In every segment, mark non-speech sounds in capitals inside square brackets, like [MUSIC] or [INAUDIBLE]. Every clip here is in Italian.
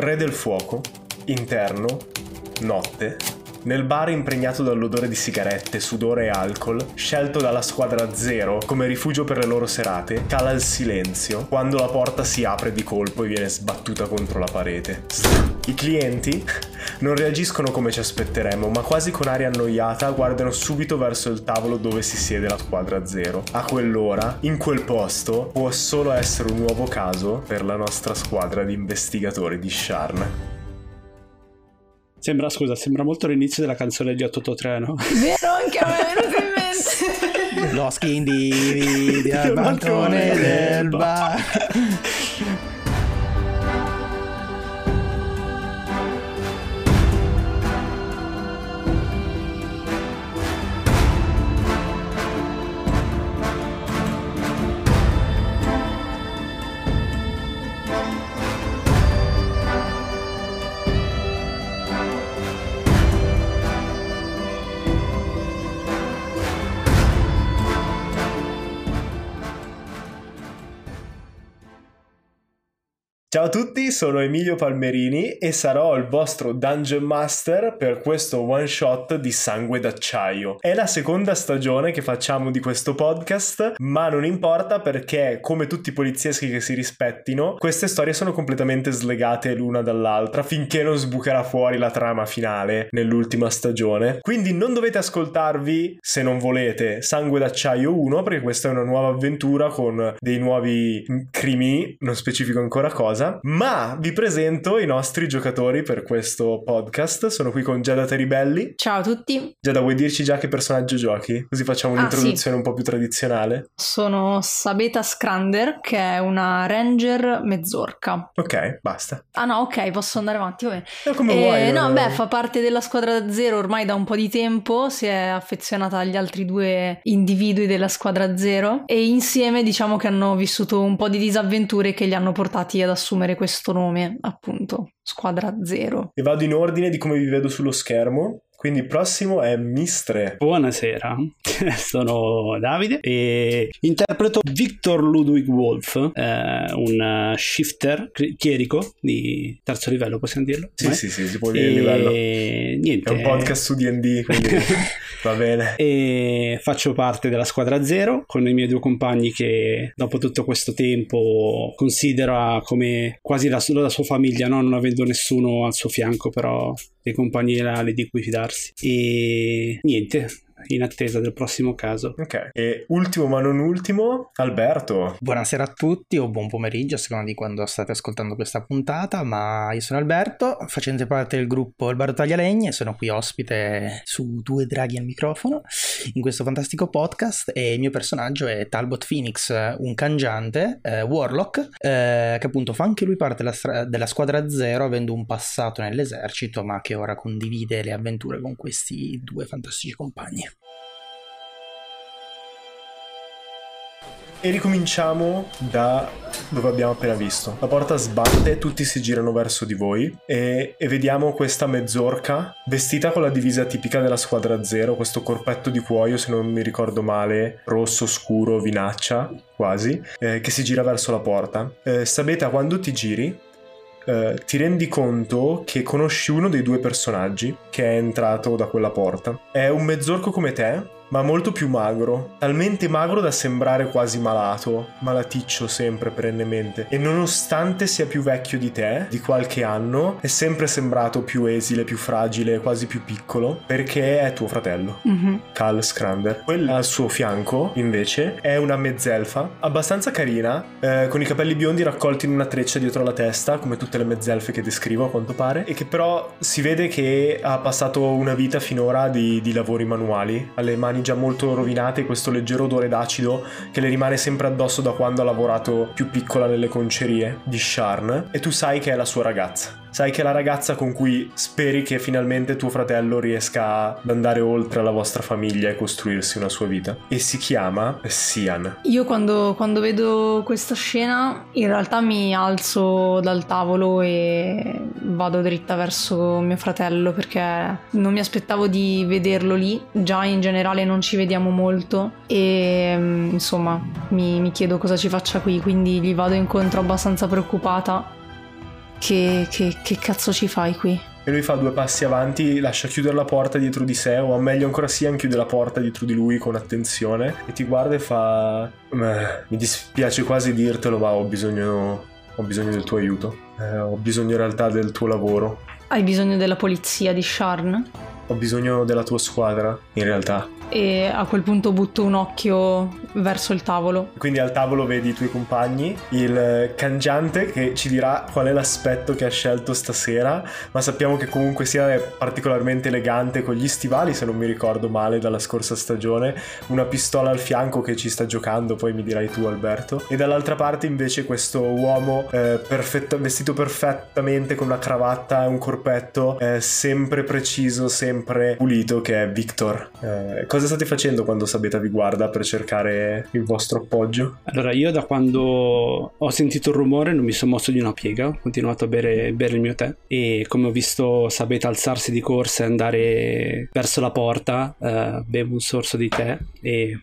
Re del fuoco, interno, notte, nel bar impregnato dall'odore di sigarette, sudore e alcol, scelto dalla squadra zero come rifugio per le loro serate, cala il silenzio quando la porta si apre di colpo e viene sbattuta contro la parete. I clienti non reagiscono come ci aspetteremmo, ma quasi con aria annoiata guardano subito verso il tavolo dove si siede la squadra zero. A quell'ora, in quel posto, può solo essere un nuovo caso per la nostra squadra di investigatori di Sharn. Sembra, scusa, sembra molto l'inizio della canzone di 883, no? Vero, anche a me è venuto in mente. Lo schindividi al balcone del bar. Ciao a tutti, sono Emilio Palmerini e sarò il vostro Dungeon Master per questo one shot di Sangue d'Acciaio. È la seconda stagione che facciamo di questo podcast, ma non importa perché, come tutti i polizieschi che si rispettino, queste storie sono completamente slegate l'una dall'altra finché non sbucherà fuori la trama finale nell'ultima stagione. Quindi non dovete ascoltarvi, se non volete, Sangue d'Acciaio 1, perché questa è una nuova avventura con dei nuovi crimini, non specifico ancora cosa cosa, ma vi presento i nostri giocatori per questo podcast. Sono qui con Giada Teribelli. Ciao a tutti. Giada, vuoi dirci già che personaggio giochi? Così facciamo un'introduzione ah, sì. un po' più tradizionale. Sono Sabeta Scrander, che è una ranger mezzorca. Ok, basta. Ah no, ok, posso andare avanti. Vabbè. Eh, come eh, vuoi. No, beh, fa parte della squadra zero ormai da un po' di tempo, si è affezionata agli altri due individui della squadra zero e insieme diciamo che hanno vissuto un po' di disavventure che li hanno portati ad assumere assumere questo nome, appunto, Squadra Zero. E vado in ordine di come vi vedo sullo schermo. Quindi il prossimo è Mistre. Buonasera, [LAUGHS] sono Davide e interpreto Victor Ludwig Wolf, eh, un shifter chierico di terzo livello, possiamo dirlo? Sì, sì, sì, si può dire e... livello. Niente. È un podcast su D&D, quindi [LAUGHS] va bene. E faccio parte della squadra zero con i miei due compagni che dopo tutto questo tempo considera come quasi la, la sua famiglia, no? non avendo nessuno al suo fianco, però dei compagni leali di cui fidarsi. E niente, in attesa del prossimo caso. Ok. E ultimo ma non ultimo, Alberto. Buonasera a tutti o buon pomeriggio a seconda di quando state ascoltando questa puntata, ma io sono Alberto, facente parte del gruppo Il Bar Taglialegna e sono qui ospite su Due Draghi al microfono in questo fantastico podcast e il mio personaggio è Talbot Phoenix, un cangiante, eh, Warlock, eh, che appunto fa anche lui parte della, stra- della squadra zero avendo un passato nell'esercito ma che ora condivide le avventure con questi due fantastici compagni. E ricominciamo da dove abbiamo appena visto. La porta sbatte, tutti si girano verso di voi e, e, vediamo questa mezzorca vestita con la divisa tipica della squadra zero, questo corpetto di cuoio, se non mi ricordo male, rosso scuro, vinaccia quasi, eh, che si gira verso la porta. Eh, Sabeta, quando ti giri, eh, ti rendi conto che conosci uno dei due personaggi che è entrato da quella porta. È un mezzorco come te, ma molto più magro, talmente magro da sembrare quasi malato, malaticcio sempre perennemente. E nonostante sia più vecchio di te, di qualche anno, è sempre sembrato più esile, più fragile, quasi più piccolo, perché è tuo fratello, mm-hmm. Cal Scrander. Quella al suo fianco, invece, è una mezzelfa, abbastanza carina, eh, con i capelli biondi raccolti in una treccia dietro la testa, come tutte le mezzelfe che descrivo a quanto pare, e che però si vede che ha passato una vita finora di, di lavori manuali, alle mani già molto rovinate, questo leggero odore d'acido che le rimane sempre addosso da quando ha lavorato più piccola nelle concerie di Sharn e tu sai che è la sua ragazza. Sai che è la ragazza con cui speri che finalmente tuo fratello riesca ad andare oltre alla vostra famiglia e costruirsi una sua vita. E si chiama Sian. Io quando, quando vedo questa scena in realtà mi alzo dal tavolo e vado dritta verso mio fratello perché non mi aspettavo di vederlo lì. Già in generale non ci vediamo molto e mm, insomma mi, mi chiedo cosa ci faccia qui, quindi gli vado incontro abbastanza preoccupata Che, che, che cazzo ci fai qui? E lui fa due passi avanti, lascia chiudere la porta dietro di sé, o meglio ancora sia, chiude la porta dietro di lui con attenzione e ti guarda e fa: "Eh, Mi dispiace quasi dirtelo, ma ho bisogno, ho bisogno del tuo aiuto. Eh, ho bisogno in realtà del tuo lavoro. Hai bisogno della polizia di Sharn? Ho bisogno della tua squadra, in realtà. E a quel punto butto un occhio verso il tavolo. Quindi al tavolo vedi i tuoi compagni, il cangiante che ci dirà qual è l'aspetto che ha scelto stasera, ma sappiamo che comunque sia particolarmente elegante con gli stivali, se non mi ricordo male, dalla scorsa stagione, una pistola al fianco che ci sta giocando, poi mi dirai tu Alberto, e dall'altra parte invece questo uomo eh, perfetto- vestito perfettamente con una cravatta e un corpetto, eh, sempre preciso, sempre pulito, che è Victor. Eh, cosa state facendo quando Sabeta vi guarda per cercare il vostro appoggio? Allora, io da quando ho sentito il rumore non mi sono mosso di una piega, ho continuato a bere, bere il mio tè e come ho visto Sabeta alzarsi di corsa e andare verso la porta, eh, bevo un sorso di tè e...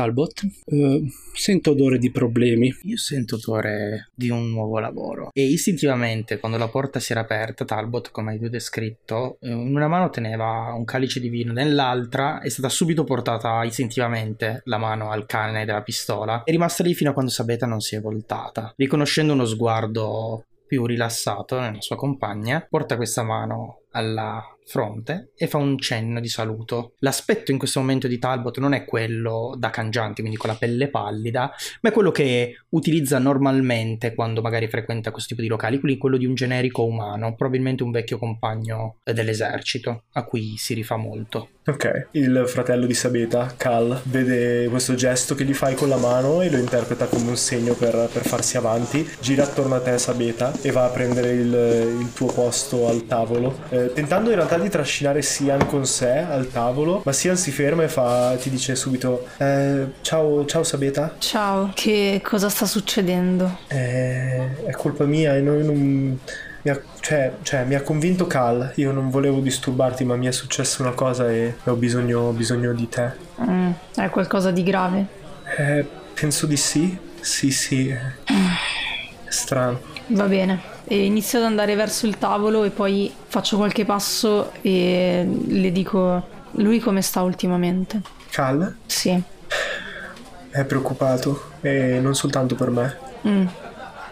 Talbot, eh, sento odore di problemi. Io sento odore di un nuovo lavoro e istintivamente quando la porta si era aperta Talbot, come hai tu descritto, eh, in una mano teneva un calice di vino, nell'altra è stata subito portata istintivamente la mano al cane della pistola è rimasta lì fino a quando Sabeta non si è voltata. Riconoscendo uno sguardo più rilassato nella sua compagna, porta questa mano alla fronte e fa un cenno di saluto. L'aspetto in questo momento di Talbot non è quello da cangiante, quindi con la pelle pallida, ma è quello che utilizza normalmente quando magari frequenta questo tipo di locali, quindi quello di un generico umano, probabilmente un vecchio compagno dell'esercito, a cui si rifà molto. Ok, il fratello di Sabeta, Cal, vede questo gesto che gli fai con la mano e lo interpreta come un segno per, per farsi avanti, gira attorno a te Sabeta e va a prendere il, il tuo posto al tavolo, eh, tentando in realtà di trascinare Sian con sé al tavolo, ma Sian si ferma e fa, ti dice subito, eh, ciao, ciao Sabeta, Ciao, che cosa sta succedendo? Eh, è colpa mia e noi non... Mi ha, cioè, cioè, mi ha convinto Cal, io non volevo disturbarti ma mi è successa una cosa e ho bisogno, ho bisogno di te. Mm, è qualcosa di grave? Eh, penso di sì, sì sì, è strano. Va bene. E inizio ad andare verso il tavolo e poi faccio qualche passo e le dico, lui come sta ultimamente? Cal Sì. è preoccupato e non soltanto per me. Mm.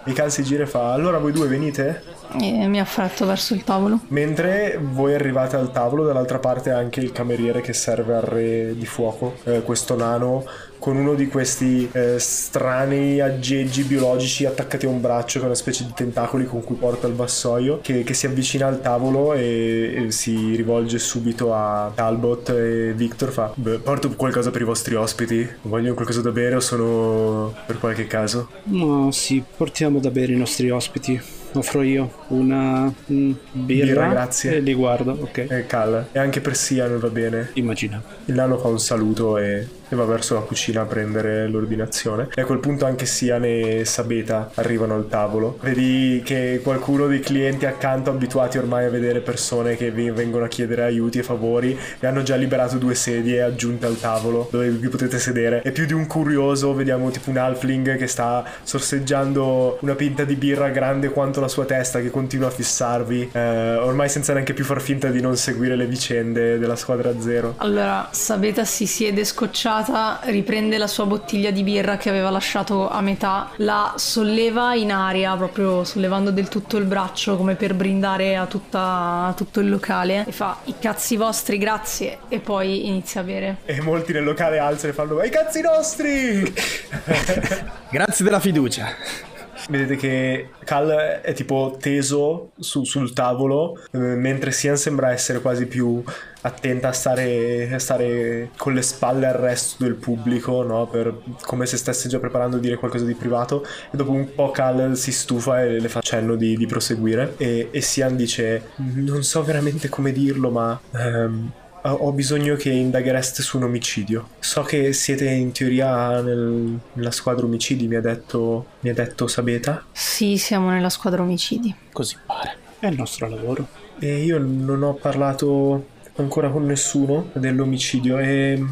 E Cal si gira e fa, allora voi due venite? E mi affretto verso il tavolo. Mentre voi arrivate al tavolo, dall'altra parte anche il cameriere che serve al re di fuoco, eh, questo nano con uno di questi eh, strani aggeggi biologici attaccati a un braccio, che è una specie di tentacoli con cui porta il vassoio, che, che si avvicina al tavolo e, e si rivolge subito a Talbot e Victor. Fa: "Beh, Porto qualcosa per i vostri ospiti? Vogliono qualcosa da bere o sono per qualche caso? No, sì, portiamo da bere i nostri ospiti. Offro io una mm, birra, Birra, grazie. E li guardo, ok. E Cal, e anche per Sian va bene. Immagina. Il nano fa un saluto e, e va verso la cucina a prendere l'ordinazione. E a quel punto anche Sian e Sabeta arrivano al tavolo. Vedi che qualcuno dei clienti accanto, abituati ormai a vedere persone che vengono a chiedere aiuti e favori, e hanno già liberato due sedie aggiunte al tavolo dove vi potete sedere. E più di un curioso, vediamo tipo un halfling che sta sorseggiando una pinta di birra grande quanto la sua testa che continua a fissarvi, eh, ormai senza neanche più far finta di non seguire le vicende della squadra zero. Allora, Sabeta si siede scocciata, riprende la sua bottiglia di birra che aveva lasciato a metà, la solleva in aria, proprio sollevando del tutto il braccio come per brindare a, tutta- a tutto il locale e fa i cazzi vostri, grazie, e poi inizia a bere. E molti nel locale alzano e fanno i cazzi nostri! [LAUGHS] Grazie della fiducia. Vedete che Cal è tipo teso su- sul tavolo, eh, mentre Sian sembra essere quasi più attenta a stare, a stare con le spalle al resto del pubblico, no? Per- come se stesse già preparando a dire qualcosa di privato. E dopo un po' Cal si stufa e le fa cenno di, di proseguire. E, e Sian dice: Non so veramente come dirlo, ma. ehm, ho ho bisogno che indaghereste su un omicidio. So che siete in teoria nel- nella squadra omicidi, mi ha detto, mi ha detto Sabeta. Sì, siamo nella squadra omicidi. Così pare. È il nostro lavoro. E io non ho parlato ancora con nessuno dell'omicidio e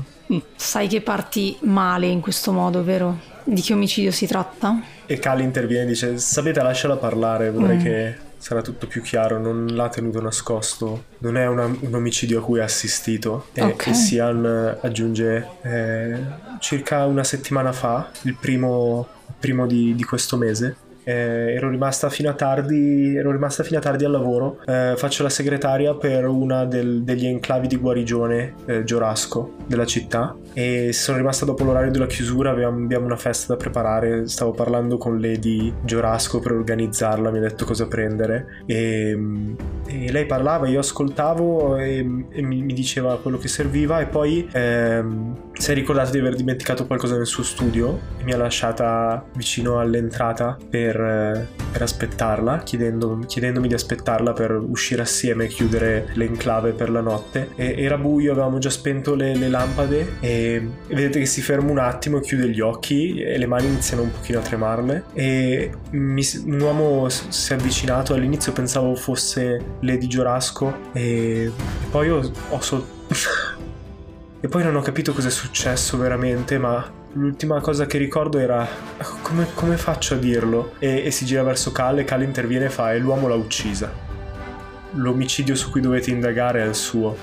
Sai che parti male in questo modo, vero? Di che omicidio si tratta? E Cal interviene e dice: Sapete, lasciala parlare, vorrei, Mm. che, sarà tutto più chiaro, non l'ha tenuto nascosto, non è una, un omicidio a cui ha assistito. E, Ok. e Sian eh, aggiunge eh, circa una settimana fa, il primo, primo di, di questo mese. Eh, ero rimasta fino a tardi ero rimasta fino a tardi al lavoro. Eh, faccio la segretaria per una del- degli enclavi di guarigione eh, Giorasco della città. E sono rimasta dopo l'orario della chiusura abbiamo, abbiamo una festa da preparare. Stavo parlando con Lady Giorasco per organizzarla mi ha detto cosa prendere. E, e lei parlava io ascoltavo e, e mi, mi diceva quello che serviva. E poi ehm, si è ricordato di aver dimenticato qualcosa nel suo studio e mi ha lasciata vicino all'entrata per, eh, per aspettarla chiedendo- chiedendomi di aspettarla per uscire assieme e chiudere l'enclave per la notte. E era buio avevamo già spento le, le lampade e, e vedete che si ferma un attimo chiude gli occhi e le mani iniziano un pochino a tremarle. E mi un uomo si è avvicinato all'inizio pensavo fosse Lady Giorasco e, poi ho, ho sol- [LAUGHS] e poi non ho capito cosa è successo veramente ma l'ultima cosa che ricordo era come, come faccio a dirlo? E, e si gira verso Cal e Cal interviene e fa e l'uomo l'ha uccisa. L'omicidio su cui dovete indagare è il suo.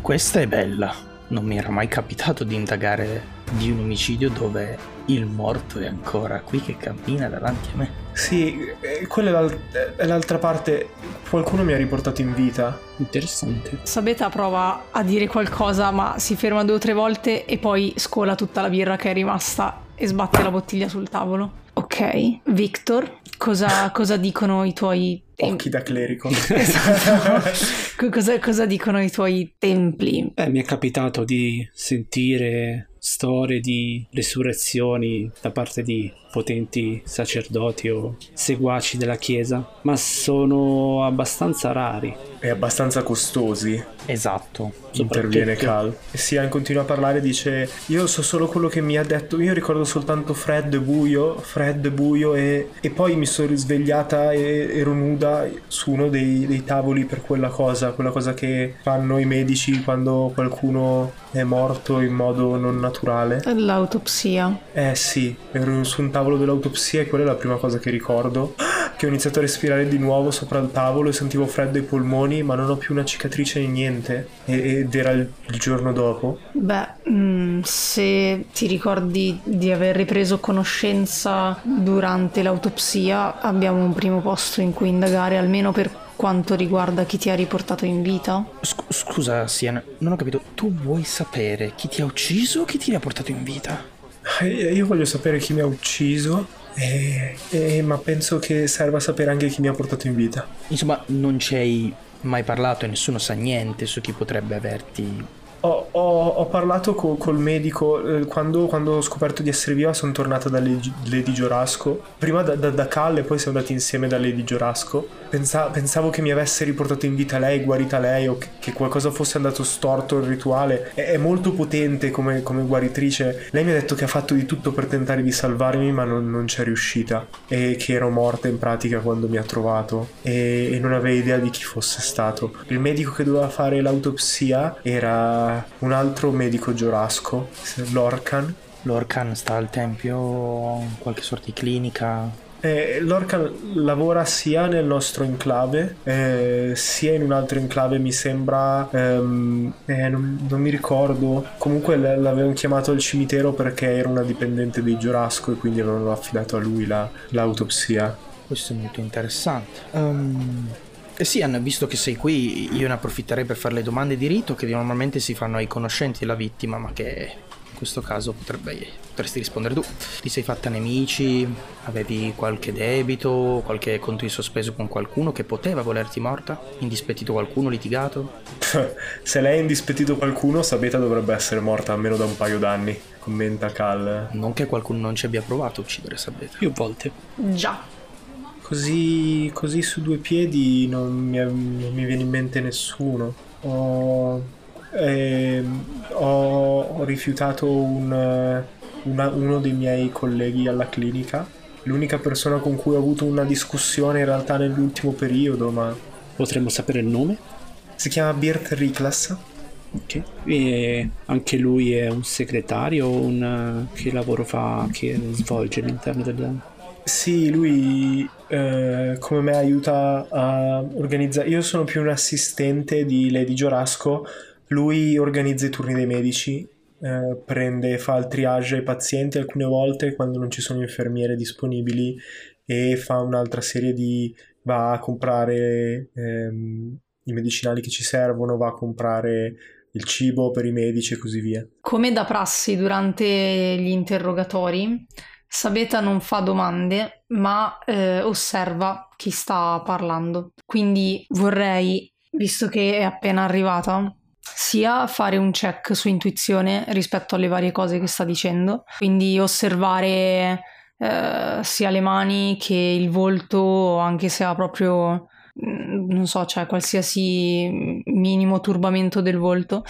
Questa è bella. Non mi era mai capitato di indagare di un omicidio dove il morto è ancora qui che cammina davanti a me. sì eh, quella è, l'al- è l'altra parte qualcuno mi ha riportato in vita Interessante. Sabeta prova a dire qualcosa, ma si ferma due o tre volte e poi scola tutta la birra che è rimasta e sbatte la bottiglia sul tavolo. Ok, Victor, cosa, cosa dicono i tuoi occhi da clerico [LAUGHS] Esatto. Co- cosa, cosa dicono i tuoi templi? Beh, mi è capitato di sentire storie di resurrezioni da parte di potenti sacerdoti o seguaci della Chiesa, ma sono abbastanza rari. e abbastanza costosi Esatto. interviene Cal e Sian continua a parlare dice io so solo quello che mi ha detto io ricordo soltanto freddo e buio freddo e buio e, e poi mi sono risvegliata e ero nuda su uno dei, dei tavoli per quella cosa quella cosa che fanno i medici quando qualcuno è morto in modo non naturale L'autopsia. eh sì ero su un tavolo dell'autopsia e quella è la prima cosa che ricordo che ho iniziato a respirare di nuovo sopra il tavolo e sentivo freddo ai polmoni ma non ho più una cicatrice né niente E- ed era il, il giorno dopo Beh, mm, se ti ricordi di aver ripreso conoscenza durante l'autopsia, abbiamo un primo posto in cui indagare, almeno per quanto riguarda chi ti ha riportato in vita. Sc- scusa, Sian, non ho capito. Tu vuoi sapere chi ti ha ucciso o chi ti ha portato in vita? Eh, Io voglio sapere chi mi ha ucciso, e- e- ma penso che serva sapere anche chi mi ha portato in vita. Insomma, non ci hai mai parlato e nessuno sa niente su chi potrebbe averti. Ho, ho- ho parlato co- col medico eh, quando, quando ho scoperto di essere viva. Sono tornata da Lady, Lady Giorasco. Prima da, da, da Cal e poi siamo andati insieme da Lady Giorasco. Pensa- pensavo che mi avesse riportato in vita lei, guarita lei, o che, che qualcosa fosse andato storto il rituale. È, è molto potente come, come guaritrice. Lei mi ha detto che ha fatto di tutto per tentare di salvarmi, ma non, non c'è riuscita. E che ero morta in pratica quando mi ha trovato. E, e non avevo idea di chi fosse stato. Il medico che doveva fare l'autopsia era un altro medico giorasco, l'Orcan. Lorcan sta al tempio, in qualche sorta di clinica. Eh, L'Orcan lavora sia nel nostro enclave, eh, sia in un altro enclave, mi sembra. ehm, eh, non, non mi ricordo. Comunque l'avevano chiamato al cimitero perché era una dipendente dei Giorasco e quindi avevano affidato a lui la- l'autopsia. Questo è molto interessante. Ehm, E Sian, visto che sei qui, io ne approfitterei per fare le domande di rito che normalmente si fanno ai conoscenti della vittima, ma che questo caso potrebbe, potresti rispondere tu. Ti sei fatta nemici? Avevi qualche debito? Qualche conto in sospeso con qualcuno che poteva volerti morta? Indispettito qualcuno? Litigato? [LAUGHS] Se lei ha indispettito qualcuno, Sabeta dovrebbe essere morta almeno da un paio d'anni, commenta Cal. Non che qualcuno non ci abbia provato a uccidere Sabeta. Più volte. Già. Così, così su due piedi non mi, non mi viene in mente nessuno. Ho, ehm, ho- ho rifiutato un, eh, una- uno dei miei colleghi alla clinica. L'unica persona con cui ho avuto una discussione in realtà nell'ultimo periodo, ma Potremmo sapere il nome? si chiama Birt Riklas. Ok. E anche lui è un segretario un... che lavoro fa, che svolge all'interno del... Sì, lui eh, come me aiuta a organizzare. Io sono più un assistente di Lady Giorasco. Lui organizza i turni dei medici, eh, prende, fa il triage ai pazienti alcune volte quando non ci sono infermiere disponibili e fa un'altra serie di va a comprare ehm, i medicinali che ci servono, va a comprare il cibo per i medici e così via. Come da prassi durante gli interrogatori, Sabeta non fa domande, ma eh, osserva chi sta parlando. Quindi vorrei, visto che è appena arrivata, sia fare un check su intuizione rispetto alle varie cose che sta dicendo, quindi osservare eh, sia le mani che il volto, anche se ha proprio Mm, non so, cioè qualsiasi minimo turbamento del volto,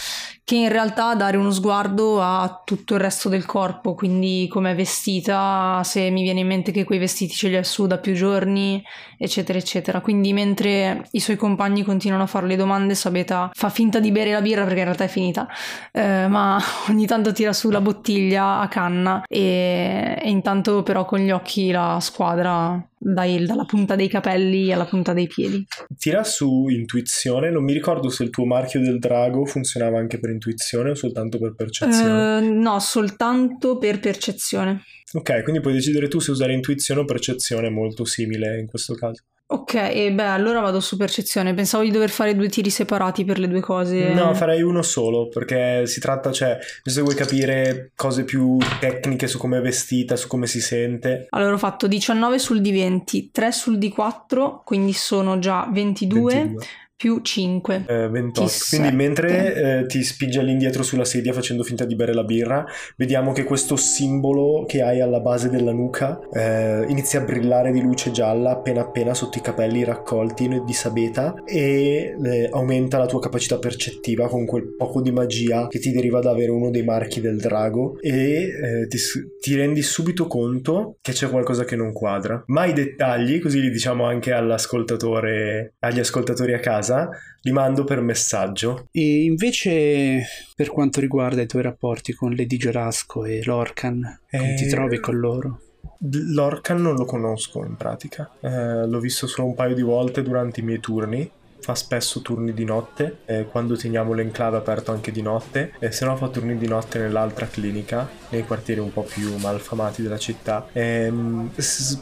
che in realtà dare uno sguardo a tutto il resto del corpo, quindi com'è vestita, se mi viene in mente che quei vestiti ce li ha su da più giorni, eccetera, eccetera. Quindi mentre i suoi compagni continuano a fare le domande, Sabeta fa finta di bere la birra perché in realtà è finita, eh, ma [LAUGHS] ogni tanto tira su la bottiglia a canna e, e intanto però con gli occhi la squadra dai, dalla punta dei capelli alla punta dei piedi. Tira su intuizione, non mi ricordo se il tuo marchio del drago funzionava anche per intuizione o soltanto per percezione. Uh, no, soltanto per percezione. Ok, quindi puoi decidere tu se usare intuizione o percezione, molto simile in questo caso. Ok, e beh, allora vado su percezione. Pensavo di dover fare due tiri separati per le due cose. No, farei uno solo, perché si tratta, cioè, se vuoi capire cose più tecniche su come è vestita, su come si sente. Allora ho fatto 19 sul D20, 3 sul D4, quindi sono già 22. 22 più 5. Eh, 28. Quindi mentre eh, ti spingi all'indietro sulla sedia facendo finta di bere la birra, vediamo che questo simbolo che hai alla base della nuca eh, inizia a brillare di luce gialla appena appena sotto i capelli raccolti di sabeta e eh, aumenta la tua capacità percettiva con quel poco di magia che ti deriva da avere uno dei marchi del drago e eh, ti, ti rendi subito conto che c'è qualcosa che non quadra. Ma i dettagli, così li diciamo anche all'ascoltatore, agli ascoltatori a casa, casa, li mando per messaggio. E invece per quanto riguarda i tuoi rapporti con Lady Giorasco e Lorcan, come eh... ti trovi con loro? Lorcan non lo conosco in pratica, eh, l'ho visto solo un paio di volte durante i miei turni fa spesso turni di notte, eh, quando teniamo l'enclave aperto anche di notte, e se no fa turni di notte nell'altra clinica, nei quartieri un po' più malfamati della città. E, ehm,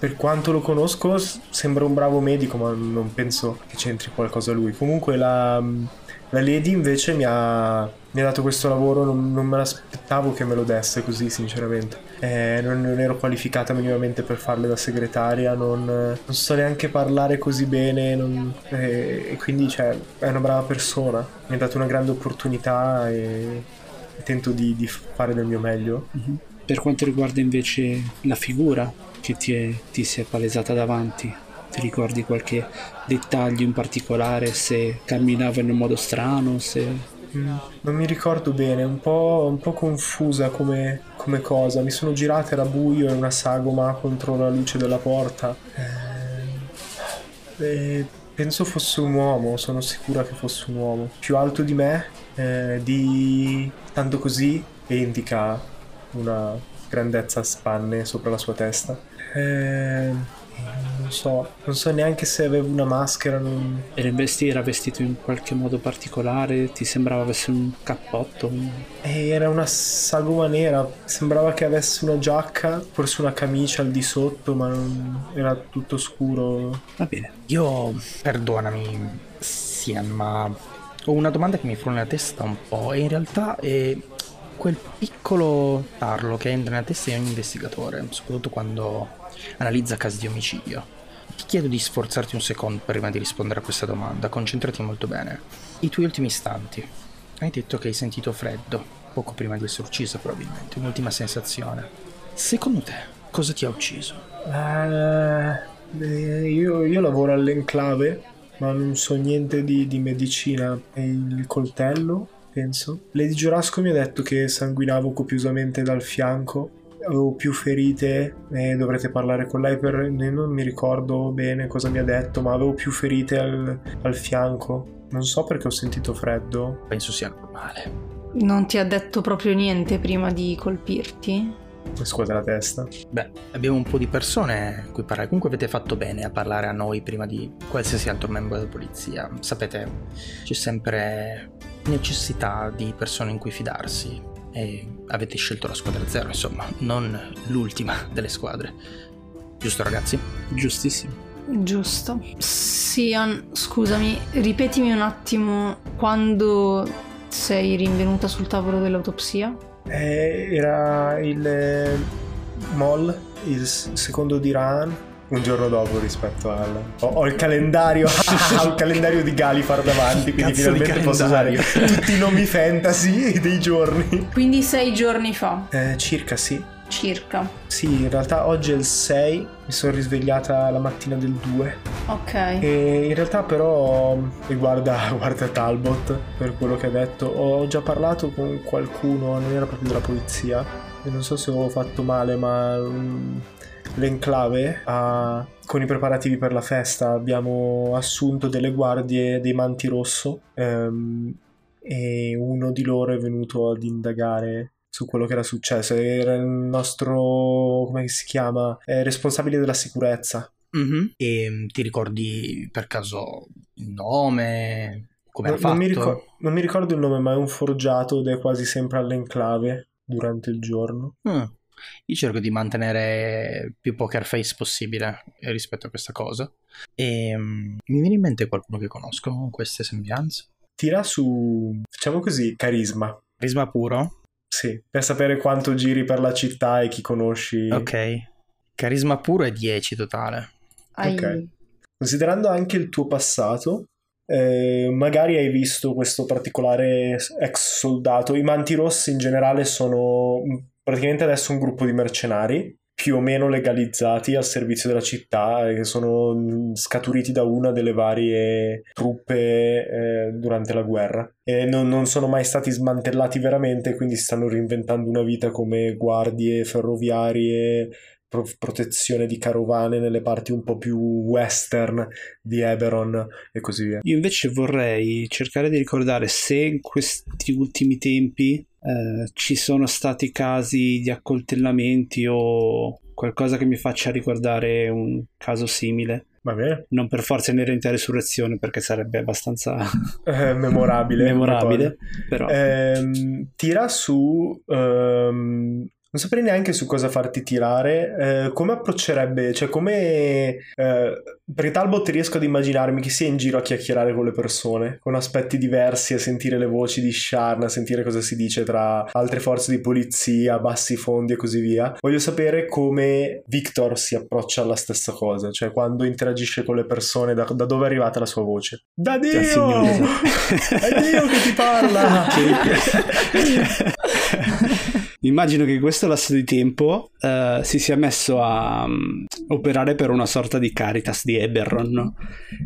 per quanto lo conosco, sembra un bravo medico, ma non penso che c'entri qualcosa lui. Comunque la, la Lady invece mi ha, mi ha dato questo lavoro, non, non me l'aspettavo che me lo desse così, sinceramente eh, non, non, ero qualificata minimamente per farle da segretaria, non, non so neanche parlare così bene, eh, e quindi cioè, è una brava persona, mi ha dato una grande opportunità e, e tento di, di, fare del mio meglio. Mm-hmm. Per quanto riguarda invece la figura che ti, è, ti si è palesata davanti, ti ricordi qualche dettaglio in particolare, se camminava in un modo strano, se Mm, non mi ricordo bene, un po', un po confusa come, come, cosa. Mi sono girata, era buio e una sagoma contro la luce della porta. Eh, eh, penso fosse un uomo, sono sicura che fosse un uomo. Più alto di me, eh, di tanto così, e indica una grandezza a spanne sopra la sua testa. Eh so, non so neanche se aveva una maschera. Non... Era, vestito in qualche modo particolare? Ti sembrava avesse un cappotto? Eh, era una sagoma nera, sembrava che avesse una giacca, forse una camicia al di sotto, ma non... era tutto scuro. Va bene. Io, perdonami, Sian, ma ho una domanda che mi frulla nella testa un po', e in realtà è quel piccolo tarlo che entra nella testa di ogni investigatore, soprattutto quando analizza casi di omicidio. Ti chiedo di sforzarti un secondo prima di rispondere a questa domanda, concentrati molto bene. I tuoi ultimi istanti. Hai detto che hai sentito freddo, poco prima di essere ucciso probabilmente, un'ultima sensazione. Secondo te, cosa ti ha ucciso? Uh, io, io, lavoro all'enclave, ma non so niente di, di medicina. E il coltello, penso. Lady Giurasco mi ha detto che sanguinavo copiosamente dal fianco avevo più ferite e dovrete parlare con lei per non mi ricordo bene cosa mi ha detto ma avevo più ferite al, al fianco non so perché ho sentito freddo penso sia normale non ti ha detto proprio niente prima di colpirti? scuote la testa. Beh, abbiamo un po' di persone a cui parlare. Comunque avete fatto bene a parlare a noi prima di qualsiasi altro membro della polizia. Sapete, c'è sempre necessità di persone in cui fidarsi. E avete scelto la squadra zero, insomma, non l'ultima delle squadre. Giusto ragazzi? Giustissimo. Giusto. Sian, scusami, ripetimi un attimo quando sei rinvenuta sul tavolo dell'autopsia? Eh, era il eh, Mol, il secondo di Ran, un giorno dopo rispetto al... Ho, ho il calendario, [LAUGHS] ho il calendario di Galifar davanti, quindi Cazzo di finalmente posso usare tutti i nomi fantasy dei giorni. Quindi sei giorni fa, Eh, circa sì. circa. Sì, in realtà oggi è il 6, mi sono risvegliata la mattina del 2 Ok. e in realtà però riguarda [LAUGHS] guarda Talbot per quello che ha detto, ho già parlato con qualcuno, non era proprio della polizia e non so se ho fatto male ma mm, l'enclave ha- con i preparativi per la festa abbiamo assunto delle guardie dei manti rosso ehm, e uno di loro è venuto ad indagare su quello che era successo. Era il nostro, come si chiama, Eh, responsabile della sicurezza. Mhm. E mm, ti ricordi per caso il nome? Come Non, era non mi ricor- non mi ricordo il nome, ma è un forgiato ed è quasi sempre all'enclave durante il giorno. Mm. Io cerco di mantenere più poker face possibile rispetto a questa cosa. E mm, mi viene in mente qualcuno che conosco con queste sembianze. Tira su, facciamo così, carisma. Carisma puro? Sì, per sapere quanto giri per la città e chi conosci. Ok. Carisma puro è 10 totale. Hai... ok. Considerando anche il tuo passato, eh, magari hai visto questo particolare ex soldato. I manti rossi in generale sono praticamente adesso un gruppo di mercenari più o meno legalizzati al servizio della città e che sono mm, scaturiti da una delle varie truppe eh, durante la guerra e non, non sono mai stati smantellati veramente quindi stanno reinventando una vita come guardie ferroviarie pro- protezione di carovane nelle parti un po' più western di Eberron e così via. Io invece vorrei cercare di ricordare se in questi ultimi tempi eh, ci sono stati casi di accoltellamenti o qualcosa che mi faccia ricordare un caso simile. Va bene? Non per forza inerente a resurrezione perché sarebbe abbastanza [LAUGHS] Eh, memorabile. [LAUGHS] memorabile, però Ehm, tira su... ehm, non saprei neanche su cosa farti tirare. eh, come approccerebbe? Cioè, come... eh, perché Talbot riesco ad immaginarmi che sia in giro a chiacchierare con le persone, con aspetti diversi, a sentire le voci di Sharn, a sentire cosa si dice tra altre forze di polizia, bassi fondi e così via. Voglio sapere come Victor si approccia alla stessa cosa, cioè quando interagisce con le persone, da, da dove è arrivata la sua voce. Da Dio! Da Signore. È Dio che ti parla! [LAUGHS] [LAUGHS] Immagino che in questo lasso di tempo eh, si sia messo a mm, operare per una sorta di caritas di Eberron, no?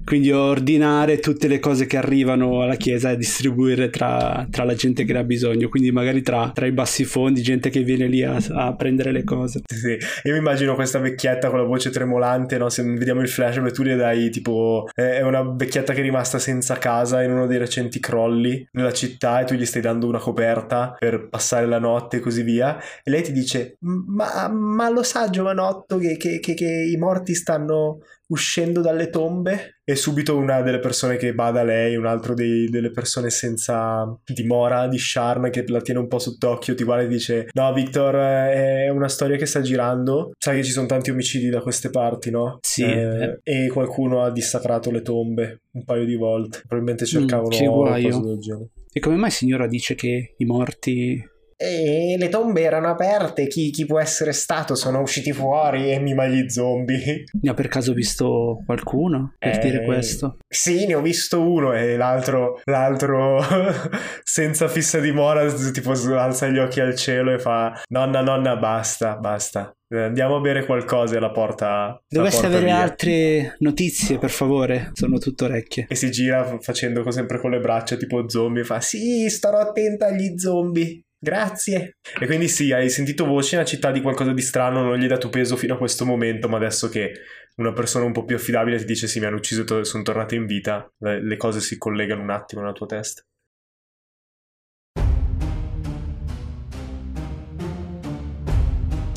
quindi ordinare tutte le cose che arrivano alla chiesa e distribuire tra, tra la gente che ne ha bisogno, quindi magari tra, tra i bassi fondi, gente che viene lì a, a prendere le cose. Sì, io mi immagino questa vecchietta con la voce tremolante, no? Se vediamo il flashback tu le dai tipo... È una vecchietta che è rimasta senza casa in uno dei recenti crolli nella città e tu gli stai dando una coperta per passare la notte così via. E lei ti dice, ma, ma lo sa giovanotto che, che- che- che i morti stanno uscendo dalle tombe? E subito una delle persone che bada a lei, un altro dei- delle persone senza dimora di Sharn che la tiene un po' sott'occhio, ti guarda e dice: No, Victor, eh, è una storia che sta girando. Sai che ci sono tanti omicidi da queste parti, no? Sì, Eh, E qualcuno ha dissacrato le tombe un paio di volte. Probabilmente cercavano Mm, che guaio. cose del genere. E come mai signora dice che i morti... E le tombe erano aperte, chi, chi può essere stato? Sono usciti fuori e mima gli zombie. [LAUGHS] Ne ha per caso visto qualcuno per Eh, dire questo? Sì, ne ho visto uno e l'altro, l'altro [LAUGHS] senza fissa dimora, tipo alza gli occhi al cielo e fa nonna, nonna, basta, basta. Eh, Andiamo a bere qualcosa e la porta. la porta avere via. altre notizie, per favore? Sono tutto orecchie. E si gira facendo sempre con le braccia tipo zombie e fa sì, starò attenta agli zombie. Grazie. E quindi sì, hai sentito voci nella città di qualcosa di strano, non gli hai dato peso fino a questo momento, ma adesso che una persona un po' più affidabile ti dice sì, mi hanno ucciso e sono tornato in vita, le, le cose si collegano un attimo nella tua testa.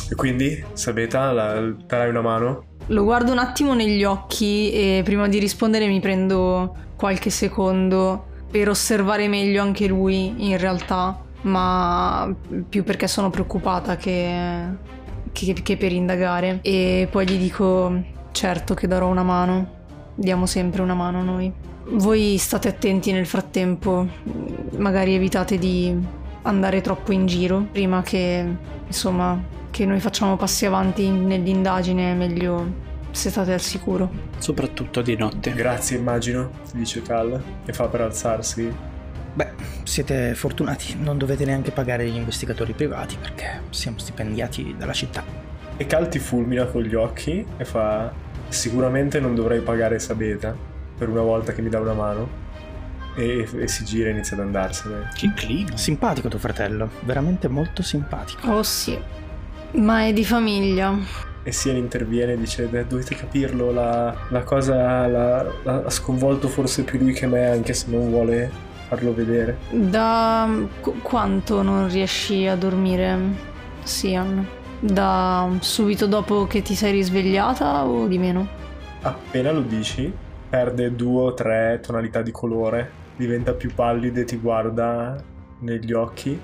E quindi, Sabeta, la, darai una mano? Lo guardo un attimo negli occhi e prima di rispondere mi prendo qualche secondo per osservare meglio anche lui in realtà, ma più perché sono preoccupata che, che, che per indagare. E poi gli dico certo che darò una mano, diamo sempre una mano noi. Voi state attenti nel frattempo, magari evitate di andare troppo in giro prima che, insomma, che noi facciamo passi avanti nell'indagine, meglio se state al sicuro. Soprattutto di notte. Grazie, immagino, dice Cal, e fa per alzarsi. Beh, siete fortunati, non dovete neanche pagare gli investigatori privati perché siamo stipendiati dalla città. E Cal ti fulmina con gli occhi e fa: Sicuramente non dovrei pagare Sabeta per una volta che mi dà una mano. E, e si gira e inizia ad andarsene. Che clima. Simpatico tuo fratello, veramente molto simpatico. Oh sì, ma è di famiglia. E Sien interviene e dice: "Beh, Dovete capirlo, la, la cosa ha sconvolto forse più lui che me, anche se non vuole farlo vedere. Da qu- quanto non riesci a dormire, Sian? Da subito dopo che ti sei risvegliata o di meno? Appena lo dici, perde due o tre tonalità di colore, diventa più pallido e ti guarda negli occhi.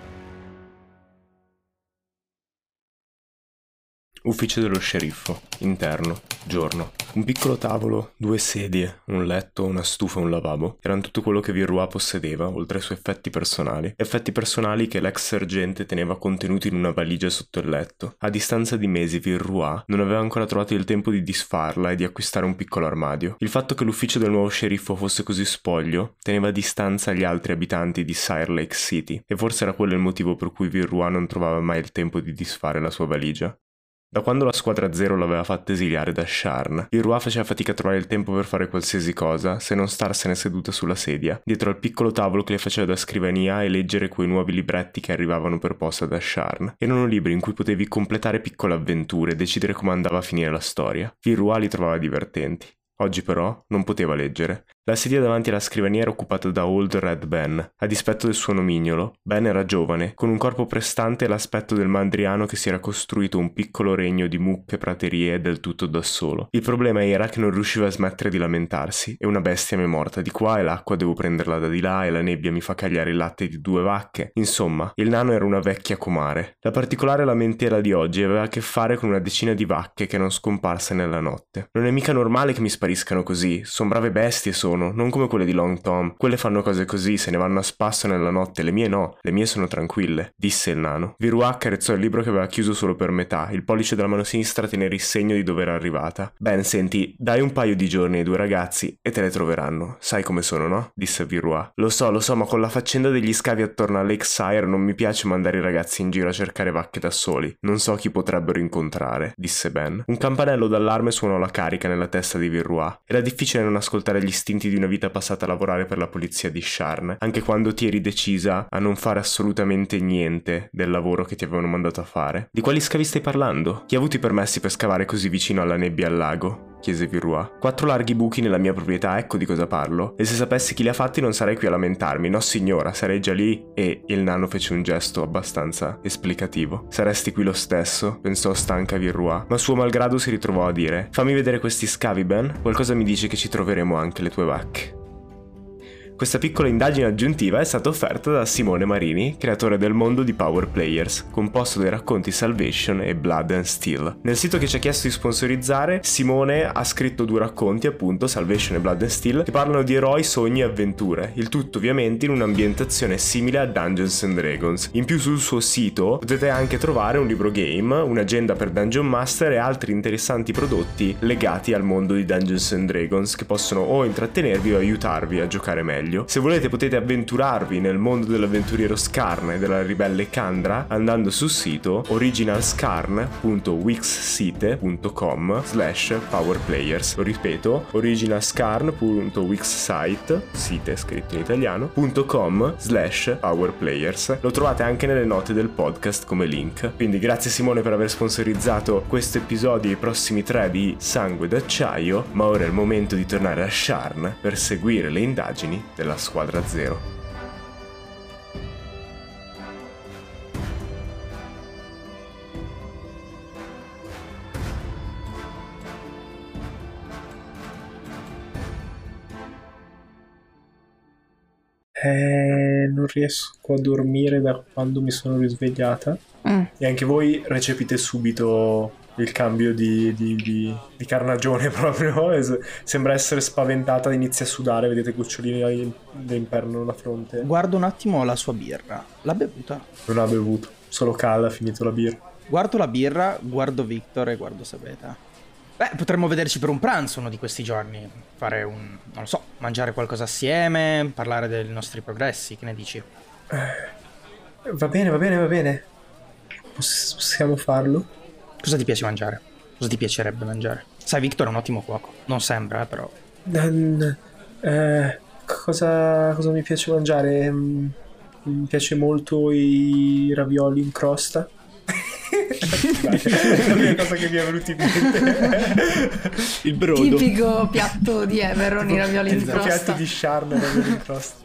Ufficio dello sceriffo, interno, giorno. Un piccolo tavolo, due sedie, un letto, una stufa e un lavabo erano tutto quello che Virrua possedeva, oltre ai suoi effetti personali. Effetti personali che l'ex sergente teneva contenuti in una valigia sotto il letto. A distanza di mesi Virrua non aveva ancora trovato il tempo di disfarla e di acquistare un piccolo armadio. Il fatto che l'ufficio del nuovo sceriffo fosse così spoglio teneva a distanza gli altri abitanti di Sire Lake City, e forse era quello il motivo per cui Virrua non trovava mai il tempo di disfare la sua valigia. Da quando la squadra zero l'aveva fatta esiliare da Sharn, il Rua faceva fatica a trovare il tempo per fare qualsiasi cosa se non starsene seduta sulla sedia, dietro al piccolo tavolo che le faceva da scrivania e leggere quei nuovi libretti che arrivavano per posta da Sharn. Erano libri in cui potevi completare piccole avventure e decidere come andava a finire la storia. Il Rua li trovava divertenti. Oggi però non poteva leggere. La sedia davanti alla scrivania era occupata da Old Red Ben. A dispetto del suo nomignolo, Ben era giovane, con un corpo prestante e l'aspetto del mandriano che si era costruito un piccolo regno di mucche, praterie del tutto da solo. Il problema era che non riusciva a smettere di lamentarsi, e una bestia mi è morta di qua e l'acqua devo prenderla da di là e la nebbia mi fa cagliare il latte di due vacche. Insomma, il nano era una vecchia comare. La particolare lamentela di oggi aveva a che fare con una decina di vacche che erano scomparse nella notte. Non è mica normale che mi spariscano così, son brave bestie sono, non come quelle di Long Tom. Quelle fanno cose così, se ne vanno a spasso nella notte, le mie no, le mie sono tranquille, disse il nano. Virua accarezzò il libro che aveva chiuso solo per metà, il pollice della mano sinistra tenere il segno di dove era arrivata. Ben, senti, dai un paio di giorni ai due ragazzi e te le troveranno. Sai come sono, no? disse Virua. Lo so, lo so, ma con la faccenda degli scavi attorno a Lakesire non mi piace mandare i ragazzi in giro a cercare vacche da soli. Non so chi potrebbero incontrare, disse Ben. Un campanello d'allarme suonò la carica nella testa di Virua. Era difficile non ascoltare gli istinti di una vita passata a lavorare per la polizia di Sharn, anche quando ti eri decisa a non fare assolutamente niente del lavoro che ti avevano mandato a fare. Di quali scavi stai parlando? Chi ha avuto i permessi per scavare così vicino alla nebbia al lago? Chiese Virua. Quattro larghi buchi nella mia proprietà, ecco di cosa parlo. E se sapessi chi li ha fatti non sarei qui a lamentarmi, no signora, sarei già lì. E il nano fece un gesto abbastanza esplicativo. Saresti qui lo stesso, pensò stanca Virua, ma suo malgrado si ritrovò a dire: Fammi vedere questi scavi, Ben. Qualcosa mi dice che ci troveremo anche le tue vacche. Questa piccola indagine aggiuntiva è stata offerta da Simone Marini, creatore del mondo di Power Players, composto dai racconti Salvation e Blood and Steel. Nel sito che ci ha chiesto di sponsorizzare, Simone ha scritto due racconti, appunto, Salvation e Blood and Steel, che parlano di eroi, sogni e avventure, il tutto ovviamente in un'ambientazione simile a Dungeons and Dragons. In più sul suo sito potete anche trovare un libro game, un'agenda per Dungeon Master e altri interessanti prodotti legati al mondo di Dungeons and Dragons che possono o intrattenervi o aiutarvi a giocare meglio. Se volete potete avventurarvi nel mondo dell'avventuriero Skarn e della ribelle Kandra andando sul sito originalskarn.wixsite.com slash powerplayers. Lo ripeto, originalskarn.wixsite, site scritto in italiano.com slash powerplayers. Lo trovate anche nelle note del podcast come link. Quindi grazie Simone per aver sponsorizzato questo episodio e i prossimi tre di Sangue d'acciaio, ma ora è il momento di tornare a Sharn per seguire le indagini della squadra zero. Eh, non riesco a dormire da quando mi sono risvegliata. Mm. E anche voi recepite subito il cambio di, di, di, di carnagione [LAUGHS] proprio. Sembra essere spaventata, inizia a sudare, vedete gocciolini d'inferno alla fronte. Guardo un attimo la sua birra. L'ha bevuta? Non ha bevuto, solo Cal ha finito la birra. Guardo la birra, guardo Victor e guardo Sabeta. Beh, potremmo vederci per un pranzo uno di questi giorni. Fare un. non lo so, mangiare qualcosa assieme, parlare dei nostri progressi. Che ne dici? Va bene, va bene, va bene. Poss- possiamo farlo? Cosa ti piace mangiare? Cosa ti piacerebbe mangiare? Sai, Victor è un ottimo cuoco. Non sembra, eh, però. Non- eh, cosa, cosa mi piace mangiare? Mm, Mi piace molto i ravioli in crosta. è [LAUGHS] la prima cosa che mi è venuta in mente. Il brodo. Tipico piatto di Everon, i ravioli in Il piatto crosta. di Charme ravioli in crosta.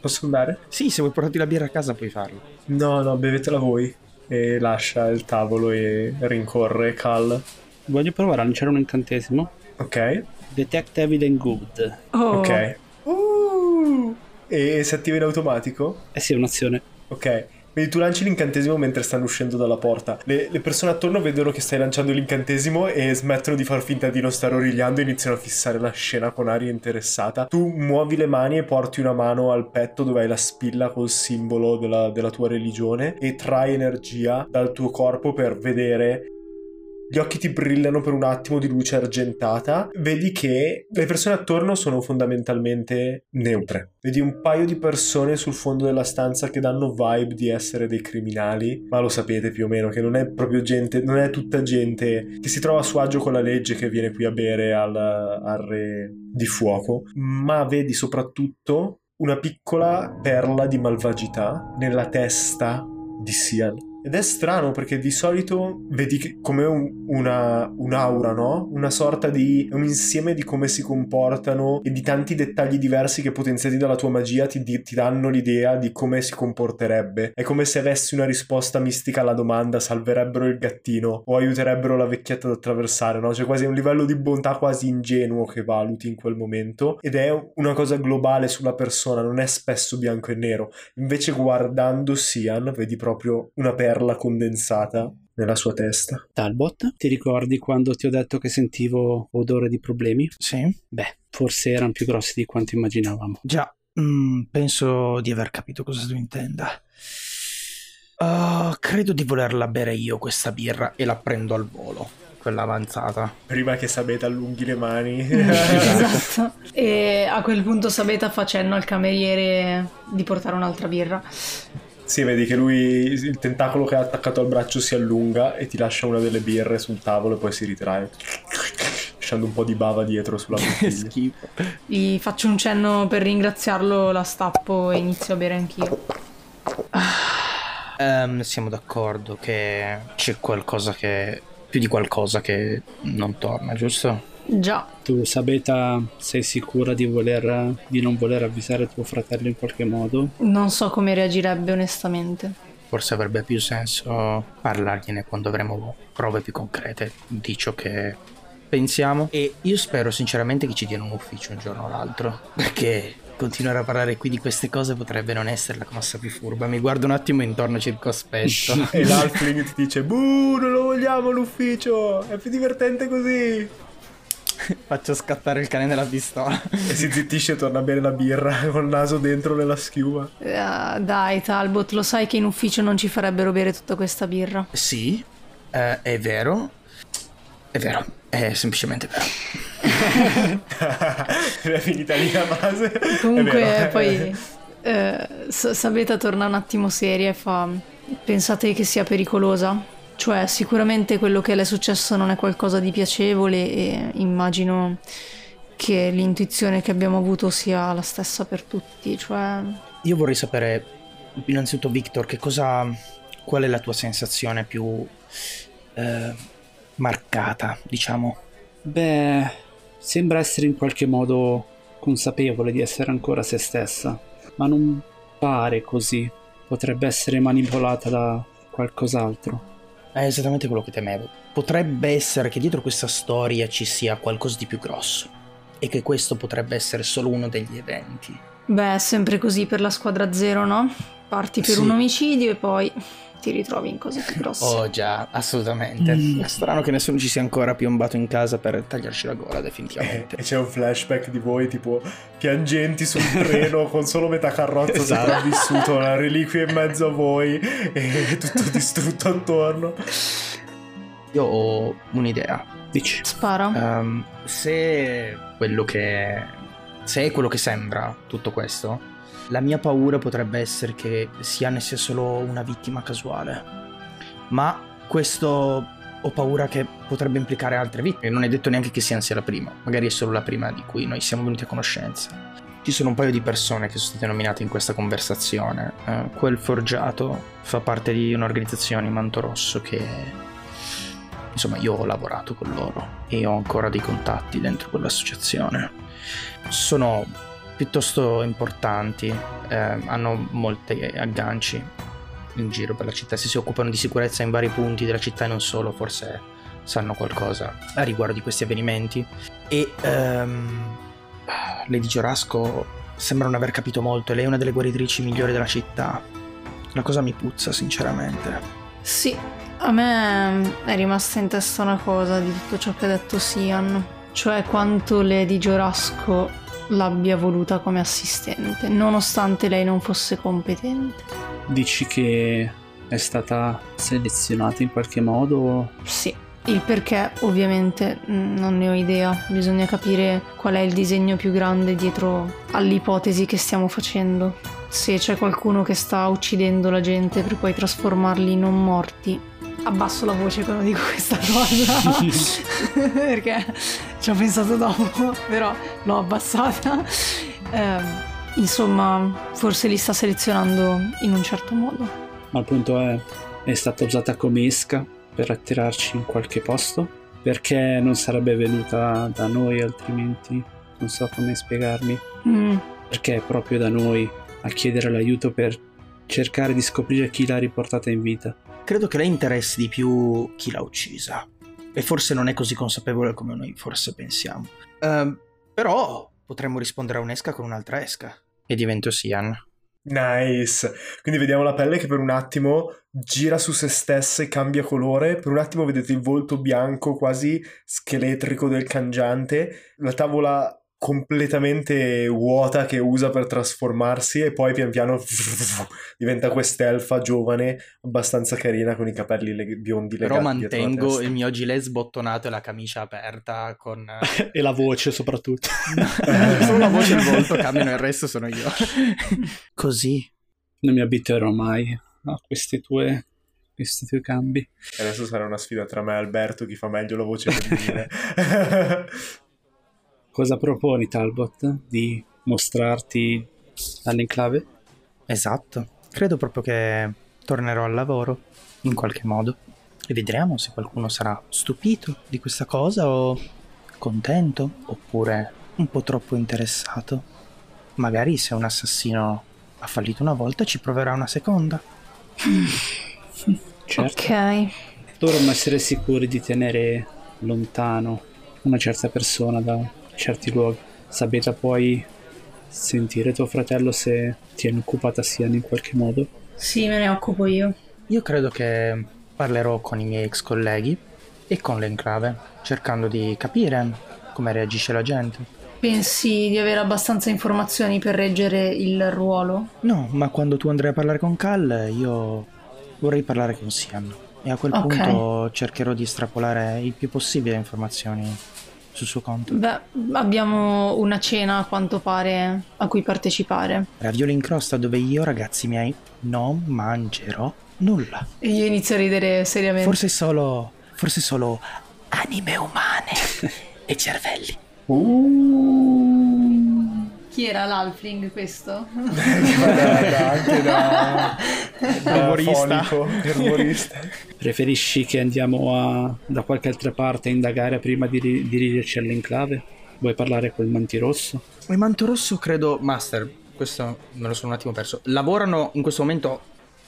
Posso andare? Sì, se vuoi portarti la birra a casa puoi farlo. No, no, bevetela voi. E lascia il tavolo e rincorre Cal. Voglio provare a lanciare un incantesimo. Ok, Detect Evil and Good. Oh, ok. Uh, e si attiva in automatico? Eh sì, è un'azione. Ok. Quindi tu lanci l'incantesimo mentre stanno uscendo dalla porta. Le, le persone attorno vedono che stai lanciando l'incantesimo e smettono di far finta di non stare origliando e iniziano a fissare la scena con aria interessata. Tu muovi le mani e porti una mano al petto dove hai la spilla col simbolo della, della tua religione e trai energia dal tuo corpo per vedere gli occhi ti brillano per un attimo di luce argentata. Vedi che le persone attorno sono fondamentalmente neutre. Vedi un paio di persone sul fondo della stanza che danno vibe di essere dei criminali, ma lo sapete più o meno che non è proprio gente, non è tutta gente che si trova a suo agio con la legge che viene qui a bere al, al re di fuoco, ma vedi soprattutto una piccola perla di malvagità nella testa di Sian. Ed è strano perché di solito vedi come un- una, un'aura, no? Una sorta di un insieme di come si comportano e di tanti dettagli diversi che potenziati dalla tua magia ti, di- ti danno l'idea di come si comporterebbe. È come se avessi una risposta mistica alla domanda salverebbero il gattino o aiuterebbero la vecchietta ad attraversare, no? C'è quasi un livello di bontà quasi ingenuo che valuti in quel momento ed è una cosa globale sulla persona, non è spesso bianco e nero. Invece guardando Sian vedi proprio una perla condensata nella sua testa. Talbot, ti ricordi quando ti ho detto che sentivo odore di problemi? Sì? Beh, forse erano più grossi di quanto immaginavamo. Già, mm, penso di aver capito cosa tu intenda. Uh, credo di volerla bere io questa birra e la prendo al volo, quella avanzata. Prima che Sabeta allunghi le mani. [LAUGHS] esatto. E a quel punto Sabeta fa cenno al cameriere di portare un'altra birra. Sì, vedi che lui, il tentacolo che ha attaccato al braccio si allunga e ti lascia una delle birre sul tavolo e poi si ritrae. Lasciando un po' di bava dietro sulla [LAUGHS] bottiglia. schifo. Gli faccio un cenno per ringraziarlo, la stappo e inizio a bere anch'io. Ehm, siamo d'accordo che c'è qualcosa che... più di qualcosa che non torna, giusto? Già, Tu, Sabeta, sei sicura di, voler, di non voler avvisare tuo fratello in qualche modo? non so come reagirebbe onestamente. Forse avrebbe più senso parlargliene quando avremo prove più concrete di ciò che pensiamo. E io spero sinceramente che ci diano un ufficio un giorno o l'altro. [LAUGHS] Perché continuare a parlare qui di queste cose potrebbe non essere la mossa più furba. Mi guardo un attimo intorno circospetto. [LAUGHS] E l'Alfling ti dice: Buh, non lo vogliamo l'ufficio! È più divertente così! [LAUGHS] Faccio scattare il cane della pistola. E si zittisce e torna a bere la birra [LAUGHS] col naso dentro nella schiuma. Eh, dai Talbot, lo sai che in ufficio non ci farebbero bere tutta questa birra. Sì, eh, è vero. È vero, è semplicemente vero. [LAUGHS] è finita lì la base. Comunque vero. poi eh, Sabeta torna un attimo seria e fa pensate che sia pericolosa? Cioè sicuramente quello che le è successo non è qualcosa di piacevole e immagino che l'intuizione che abbiamo avuto sia la stessa per tutti, cioè Io vorrei sapere, innanzitutto, Victor, che cosa. qual è la tua sensazione più. eh, marcata, diciamo? Beh, sembra essere in qualche modo consapevole di essere ancora se stessa, ma non pare così. Potrebbe essere manipolata da qualcos'altro. È esattamente quello che temevo. Potrebbe essere che dietro questa storia ci sia qualcosa di più grosso. E che questo potrebbe essere solo uno degli eventi. Beh, è sempre così per la squadra zero, no? Parti per Sì. un omicidio e poi ti ritrovi in cose più grosse. Oh già, assolutamente. Mm. È strano che nessuno ci sia ancora piombato in casa per tagliarci la gola, Eh, definitivamente. [LAUGHS] e c'è un flashback di voi tipo piangenti sul treno [LAUGHS] con solo metà carrozza Esatto. sopravvissuto, una reliquia in mezzo a voi e tutto [LAUGHS] distrutto attorno. Io ho un'idea. Dici. Spara. Ehm, se quello che se è quello che sembra tutto questo, la mia paura potrebbe essere che Sian sia solo una vittima casuale. Ma questo ho paura che potrebbe implicare altre vittime. Non è detto neanche che Sian sia la prima, magari è solo la prima di cui noi siamo venuti a conoscenza. Ci sono un paio di persone che sono state nominate in questa conversazione. Eh, quel forgiato fa parte di un'organizzazione, Manto Rosso, che insomma io ho lavorato con loro e ho ancora dei contatti dentro quell'associazione. Sono piuttosto importanti, eh, hanno molti agganci in giro per la città, se si occupano di sicurezza in vari punti della città e non solo, forse sanno qualcosa a riguardo di questi avvenimenti. E ehm, Lady Giorasco sembra non aver capito molto lei è una delle guaritrici migliori della città. La cosa mi puzza, sinceramente. Sì, a me è rimasta in testa una cosa di tutto ciò che ha detto Sian, cioè quanto Lady Giorasco l'abbia voluta come assistente, nonostante lei non fosse competente. Dici che è stata selezionata in qualche modo? Sì, il perché ovviamente mm, non ne ho idea, bisogna capire qual è il disegno più grande dietro all'ipotesi che stiamo facendo. Se c'è qualcuno che sta uccidendo la gente per poi trasformarli in non morti, abbasso la voce quando dico questa cosa [LAUGHS] perché ci ho pensato dopo, però l'ho abbassata. Ehm, insomma, forse li sta selezionando in un certo modo. Ma il punto è, è stata usata come esca per attirarci in qualche posto? Perché non sarebbe venuta da noi altrimenti? Non so come spiegarmi. Mm, Perché è proprio da noi a chiedere l'aiuto per cercare di scoprire chi l'ha riportata in vita. Credo che lei interessi di più chi l'ha uccisa. E forse non è così consapevole come noi forse pensiamo. Ehm, però potremmo rispondere a un'esca con un'altra esca. E divento Sian. Nice. Quindi vediamo la pelle che per un attimo gira su se stessa e cambia colore. Per un attimo vedete il volto bianco quasi scheletrico del cangiante, la tavola completamente vuota che usa per trasformarsi e poi pian piano [LAUGHS] diventa quest'elfa giovane abbastanza carina con i capelli leg- biondi legati Però dietro la mantengo il mio gilet sbottonato e la camicia aperta con... [LAUGHS] e la voce soprattutto. [LAUGHS] Solo la voce e il volto cambiano, il resto sono io. Così. Non mi abituerò mai a questi due, questi due cambi. E Adesso sarà una sfida tra me e Alberto chi fa meglio la voce femminile. Cosa proponi, Talbot? Di mostrarti all'enclave? Esatto. Credo proprio che tornerò al lavoro, in qualche modo. E vedremo se qualcuno sarà stupito di questa cosa o contento, oppure un po' troppo interessato. Magari se un assassino ha fallito una volta ci proverà una seconda. [LAUGHS] Certo. Ok. Dovremmo essere sicuri di tenere lontano una certa persona da certi luoghi. Sabeta puoi sentire tuo fratello se tiene occupata Sian in qualche modo? Sì, me ne occupo io. Io credo che parlerò con i miei ex colleghi e con l'enclave, cercando di capire come reagisce la gente. Pensi di avere abbastanza informazioni per reggere il ruolo? No, ma quando tu andrai a parlare con Cal, io vorrei parlare con Sian. E a quel Ok. punto cercherò di estrapolare il più possibile informazioni sul suo conto. Beh, abbiamo una cena a quanto pare a cui partecipare. Ravioli in crosta dove io, ragazzi miei, non mangerò nulla. E io inizio a ridere seriamente. Forse solo. forse solo anime umane [LAUGHS] e cervelli. Chi era l'Alfling questo? [LAUGHS] da, anche da, da Erborista. fonico, erborista. Preferisci che andiamo a, da qualche altra parte a indagare prima di ri- dirigerci all'enclave? Vuoi parlare col Mantirosso? Il manto rosso credo. Master, questo me lo sono un attimo perso. Lavorano in questo momento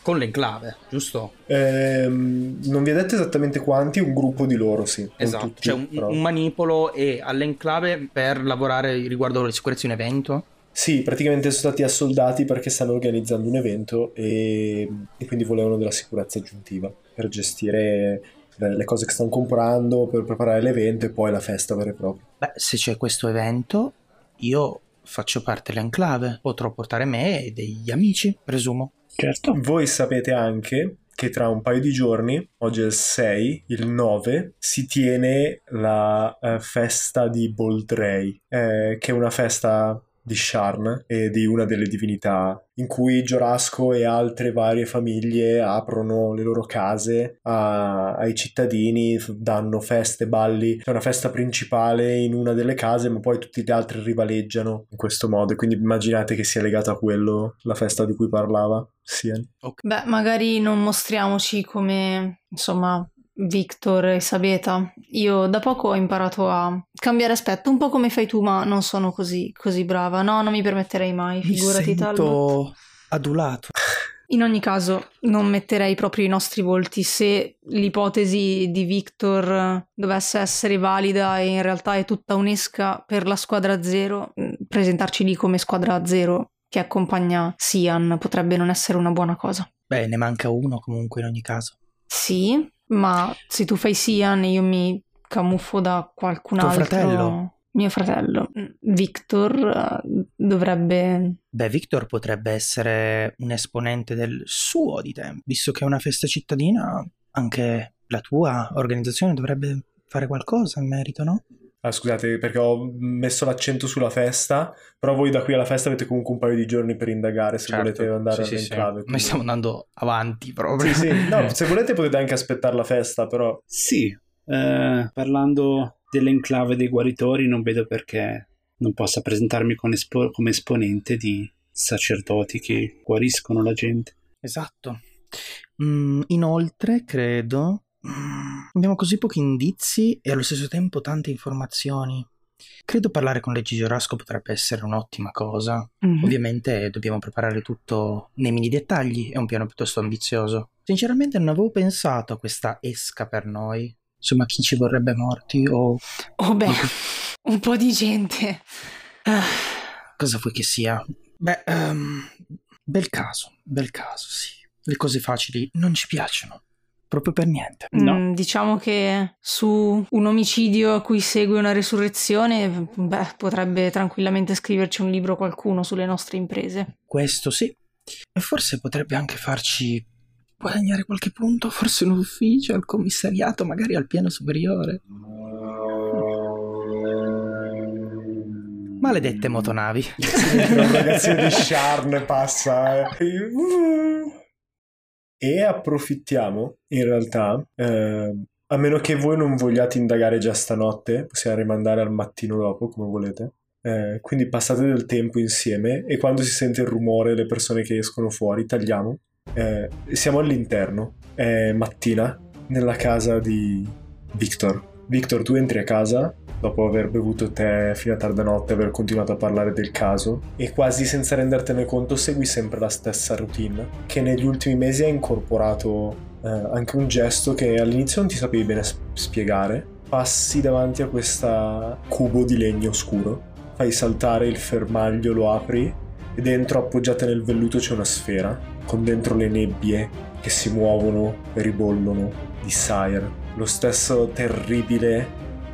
con l'enclave, giusto? Ehm, non vi ha detto esattamente quanti, un gruppo di loro, sì. Esatto, tutti, cioè un, un manipolo e all'enclave per lavorare riguardo alla sicurezza di un evento. Sì, praticamente sono stati assoldati perché stanno organizzando un evento e, e quindi volevano della sicurezza aggiuntiva per gestire le cose che stanno comprando, per preparare l'evento e poi la festa vera e propria. Beh, se c'è questo evento, io faccio parte dell'enclave. Potrò portare me e degli amici, presumo. Certo. Voi sapete anche che tra un paio di giorni, oggi è il 6, il 9, si tiene la eh, festa di Boldrey, eh, che è una festa di Sharn e di una delle divinità in cui Giorasco e altre varie famiglie aprono le loro case a, ai cittadini, danno feste, balli. C'è una festa principale in una delle case, ma poi tutti gli altri rivaleggiano in questo modo. Quindi immaginate che sia legata a quello la festa di cui parlava Sian. Okay. Beh, magari non mostriamoci come insomma Victor e Sabeta. Io da poco ho imparato a cambiare aspetto, un po' come fai tu, ma non sono così, così brava. No, non mi permetterei mai, figurati mi sento adulato. In ogni caso, non metterei proprio i nostri volti. Se l'ipotesi di Victor dovesse essere valida e in realtà è tutta un'esca per la squadra zero, presentarci lì come squadra zero che accompagna Sian potrebbe non essere una buona cosa. Beh, ne manca uno comunque in ogni caso. Sì, ma se tu fai Sian io mi camuffo da qualcun Tuo altro. fratello? Mio fratello. Victor eh, dovrebbe... Beh, Victor potrebbe essere un esponente del suo di tempo, visto che è una festa cittadina, anche la tua organizzazione dovrebbe fare qualcosa in merito, no? Ah, scusate, perché ho messo l'accento sulla festa, però voi da qui alla festa avete comunque un paio di giorni per indagare se Certo, volete andare sì, sì, sì. all'enclave. Noi quindi- stiamo andando avanti proprio. Sì, sì, [LAUGHS] no, se volete potete anche aspettare la festa, però... Sì, eh, parlando dell'enclave dei guaritori, non vedo perché non possa presentarmi con espo- come esponente di sacerdoti che guariscono la gente. Esatto. Mm, inoltre, credo, abbiamo così pochi indizi e allo stesso tempo tante informazioni. Credo parlare con Leggi Giorasco potrebbe essere un'ottima cosa. Mhm. Ovviamente dobbiamo preparare tutto nei mini dettagli, è un piano piuttosto ambizioso. Sinceramente non avevo pensato a questa esca per noi. Insomma, chi ci vorrebbe morti o Oh beh, [LAUGHS] un po' di gente. Ah, cosa vuoi che sia. Beh, ehm, bel caso, bel caso, sì. Le cose facili non ci piacciono, proprio per niente. No. mm, diciamo che su un omicidio a cui segue una resurrezione, beh, potrebbe tranquillamente scriverci un libro qualcuno sulle nostre imprese. Questo sì. E forse potrebbe anche farci guadagnare qualche punto, forse un ufficio, al commissariato, magari al piano superiore. Maledette motonavi. [LAUGHS] Il ragazzino di Sharn passa eh. [LAUGHS] e approfittiamo in realtà eh, a meno che voi non vogliate indagare già stanotte possiamo rimandare al mattino dopo come volete. Eh, quindi passate del tempo insieme e quando si sente il rumore le persone che escono fuori tagliamo. Eh, siamo all'interno è mattina nella casa di Victor. Victor tu entri a casa dopo aver bevuto tè fino a tarda notte, aver continuato a parlare del caso e quasi senza rendertene conto segui sempre la stessa routine che negli ultimi mesi ha incorporato eh, anche un gesto che all'inizio non ti sapevi bene spiegare. Passi davanti a questo cubo di legno scuro, fai saltare il fermaglio, lo apri e dentro appoggiata nel velluto c'è una sfera con dentro le nebbie che si muovono e ribollono di Sire. Lo stesso terribile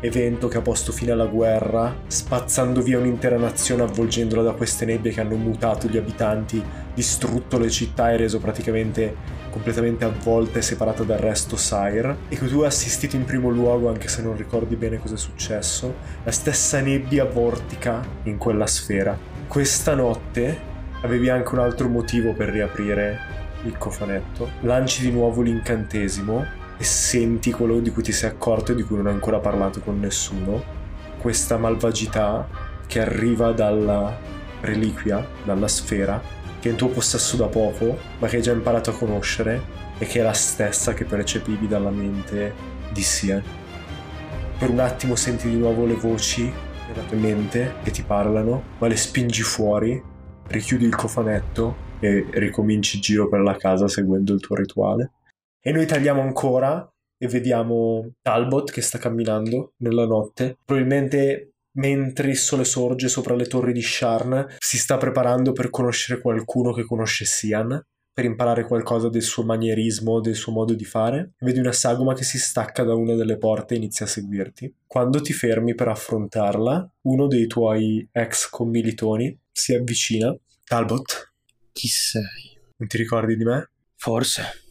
evento che ha posto fine alla guerra, spazzando via un'intera nazione avvolgendola da queste nebbie che hanno mutato gli abitanti, distrutto le città e reso praticamente completamente avvolta e separata dal resto Sire, e che tu hai assistito in primo luogo, anche se non ricordi bene cosa è successo, la stessa nebbia vortica in quella sfera. Questa notte avevi anche un altro motivo per riaprire il cofanetto. Lanci di nuovo l'incantesimo e senti quello di cui ti sei accorto e di cui non hai ancora parlato con nessuno. Questa malvagità che arriva dalla reliquia, dalla sfera, che è in tuo possesso da poco, ma che hai già imparato a conoscere e che è la stessa che percepivi dalla mente di Sian. Per un attimo senti di nuovo le voci nella tua mente che ti parlano, ma le spingi fuori, richiudi il cofanetto e ricominci il giro per la casa seguendo il tuo rituale. E noi tagliamo ancora e vediamo Talbot che sta camminando nella notte. Probabilmente mentre il sole sorge sopra le torri di Sharn, si sta preparando per conoscere qualcuno che conosce Sian, per imparare qualcosa del suo manierismo, del suo modo di fare. Vedi una sagoma che si stacca da una delle porte e inizia a seguirti. Quando ti fermi per affrontarla, uno dei tuoi ex commilitoni si avvicina. Talbot, Chi sei? non ti ricordi di me? Forse.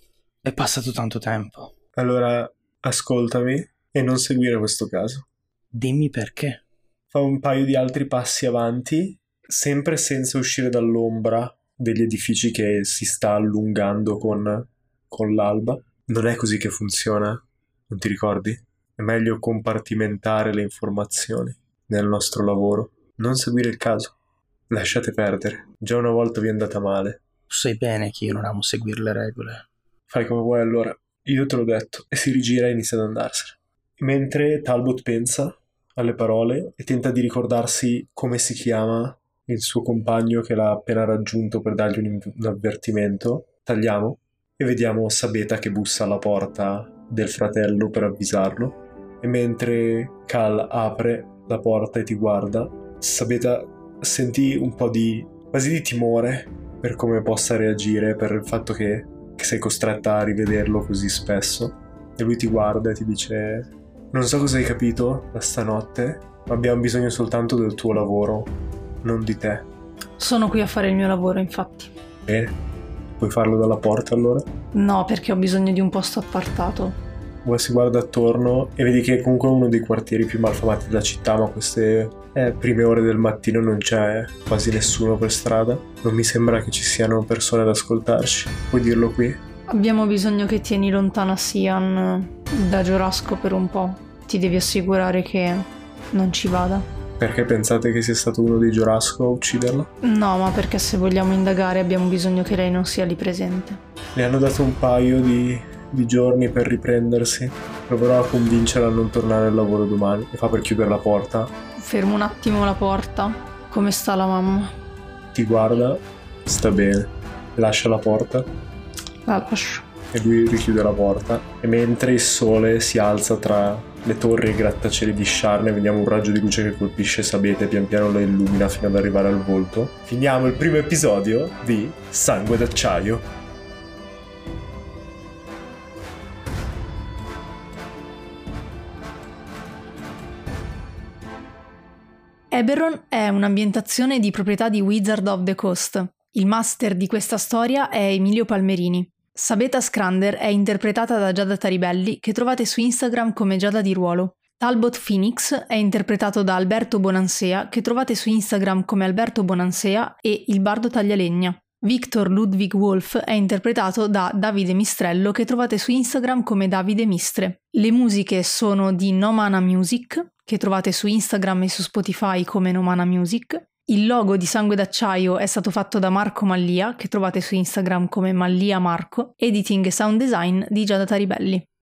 È passato tanto tempo. Allora ascoltami e non seguire questo caso. Dimmi perché. Fa un paio di altri passi avanti, sempre senza uscire dall'ombra degli edifici che si sta allungando con, con l'alba. Non è così che funziona, non ti ricordi? È meglio compartimentare le informazioni nel nostro lavoro. Non seguire il caso. Lasciate perdere. Già una volta vi è andata male. Tu sai bene che io non amo seguire le regole. Fai come vuoi allora. Io te l'ho detto. E si rigira e inizia ad andarsene. Mentre Talbot pensa alle parole e tenta di ricordarsi come si chiama il suo compagno che l'ha appena raggiunto per dargli un, un avvertimento, tagliamo e vediamo Sabeta che bussa alla porta del fratello per avvisarlo. E mentre Cal apre la porta e ti guarda, Sabeta senti un po' di quasi di timore per come possa reagire, per il fatto che, che sei costretta a rivederlo così spesso. E lui ti guarda e ti dice: Non so cosa hai capito da stanotte, ma abbiamo bisogno soltanto del tuo lavoro, non di te. Sono qui a fare il mio lavoro, infatti. Bene, puoi farlo dalla porta allora? No, perché ho bisogno di un posto appartato. Poi si guarda attorno e vedi che comunque è uno dei quartieri più malfamati della città, ma queste eh, prime ore del mattino non c'è quasi nessuno per strada. Non mi sembra che ci siano persone ad ascoltarci. Puoi dirlo qui? Abbiamo bisogno che tieni lontana Sian da Giorasco per un po'. Ti devi assicurare che non ci vada. Perché pensate che sia stato uno dei Giorasco a ucciderla? No, ma perché se vogliamo indagare abbiamo bisogno che lei non sia lì presente. Le hanno dato un paio di, di giorni per riprendersi. Proverò a convincerla a non tornare al lavoro domani. E fa per chiudere la porta. Fermo un attimo la porta. Come sta la mamma? Ti guarda, sta bene. Lascia la porta La lascio. e lui richiude la porta. E mentre il sole si alza tra le torri e i grattacieli di Sharne, vediamo un raggio di luce che colpisce Sabete e pian piano lo illumina fino ad arrivare al volto. Finiamo il primo episodio di Sangue d'acciaio. Eberron è un'ambientazione di proprietà di Wizard of the Coast. Il master di questa storia è Emilio Palmerini. Sabeta Scrander è interpretata da Giada Taribelli, che trovate su Instagram come Giada di Ruolo. Talbot Phoenix è interpretato da Alberto Bonansea, che trovate su Instagram come Alberto Bonansea e Il Bardo Taglialegna. Victor Ludwig Wolf è interpretato da Davide Mistrello, che trovate su Instagram come Davide Mistre. Le musiche sono di Nomana Music, che trovate su Instagram e su Spotify come Nomana Music. Il logo di Sangue d'Acciaio è stato fatto da Marco Mallia, che trovate su Instagram come Mallia Marco, editing e sound design di Giada Taribelli.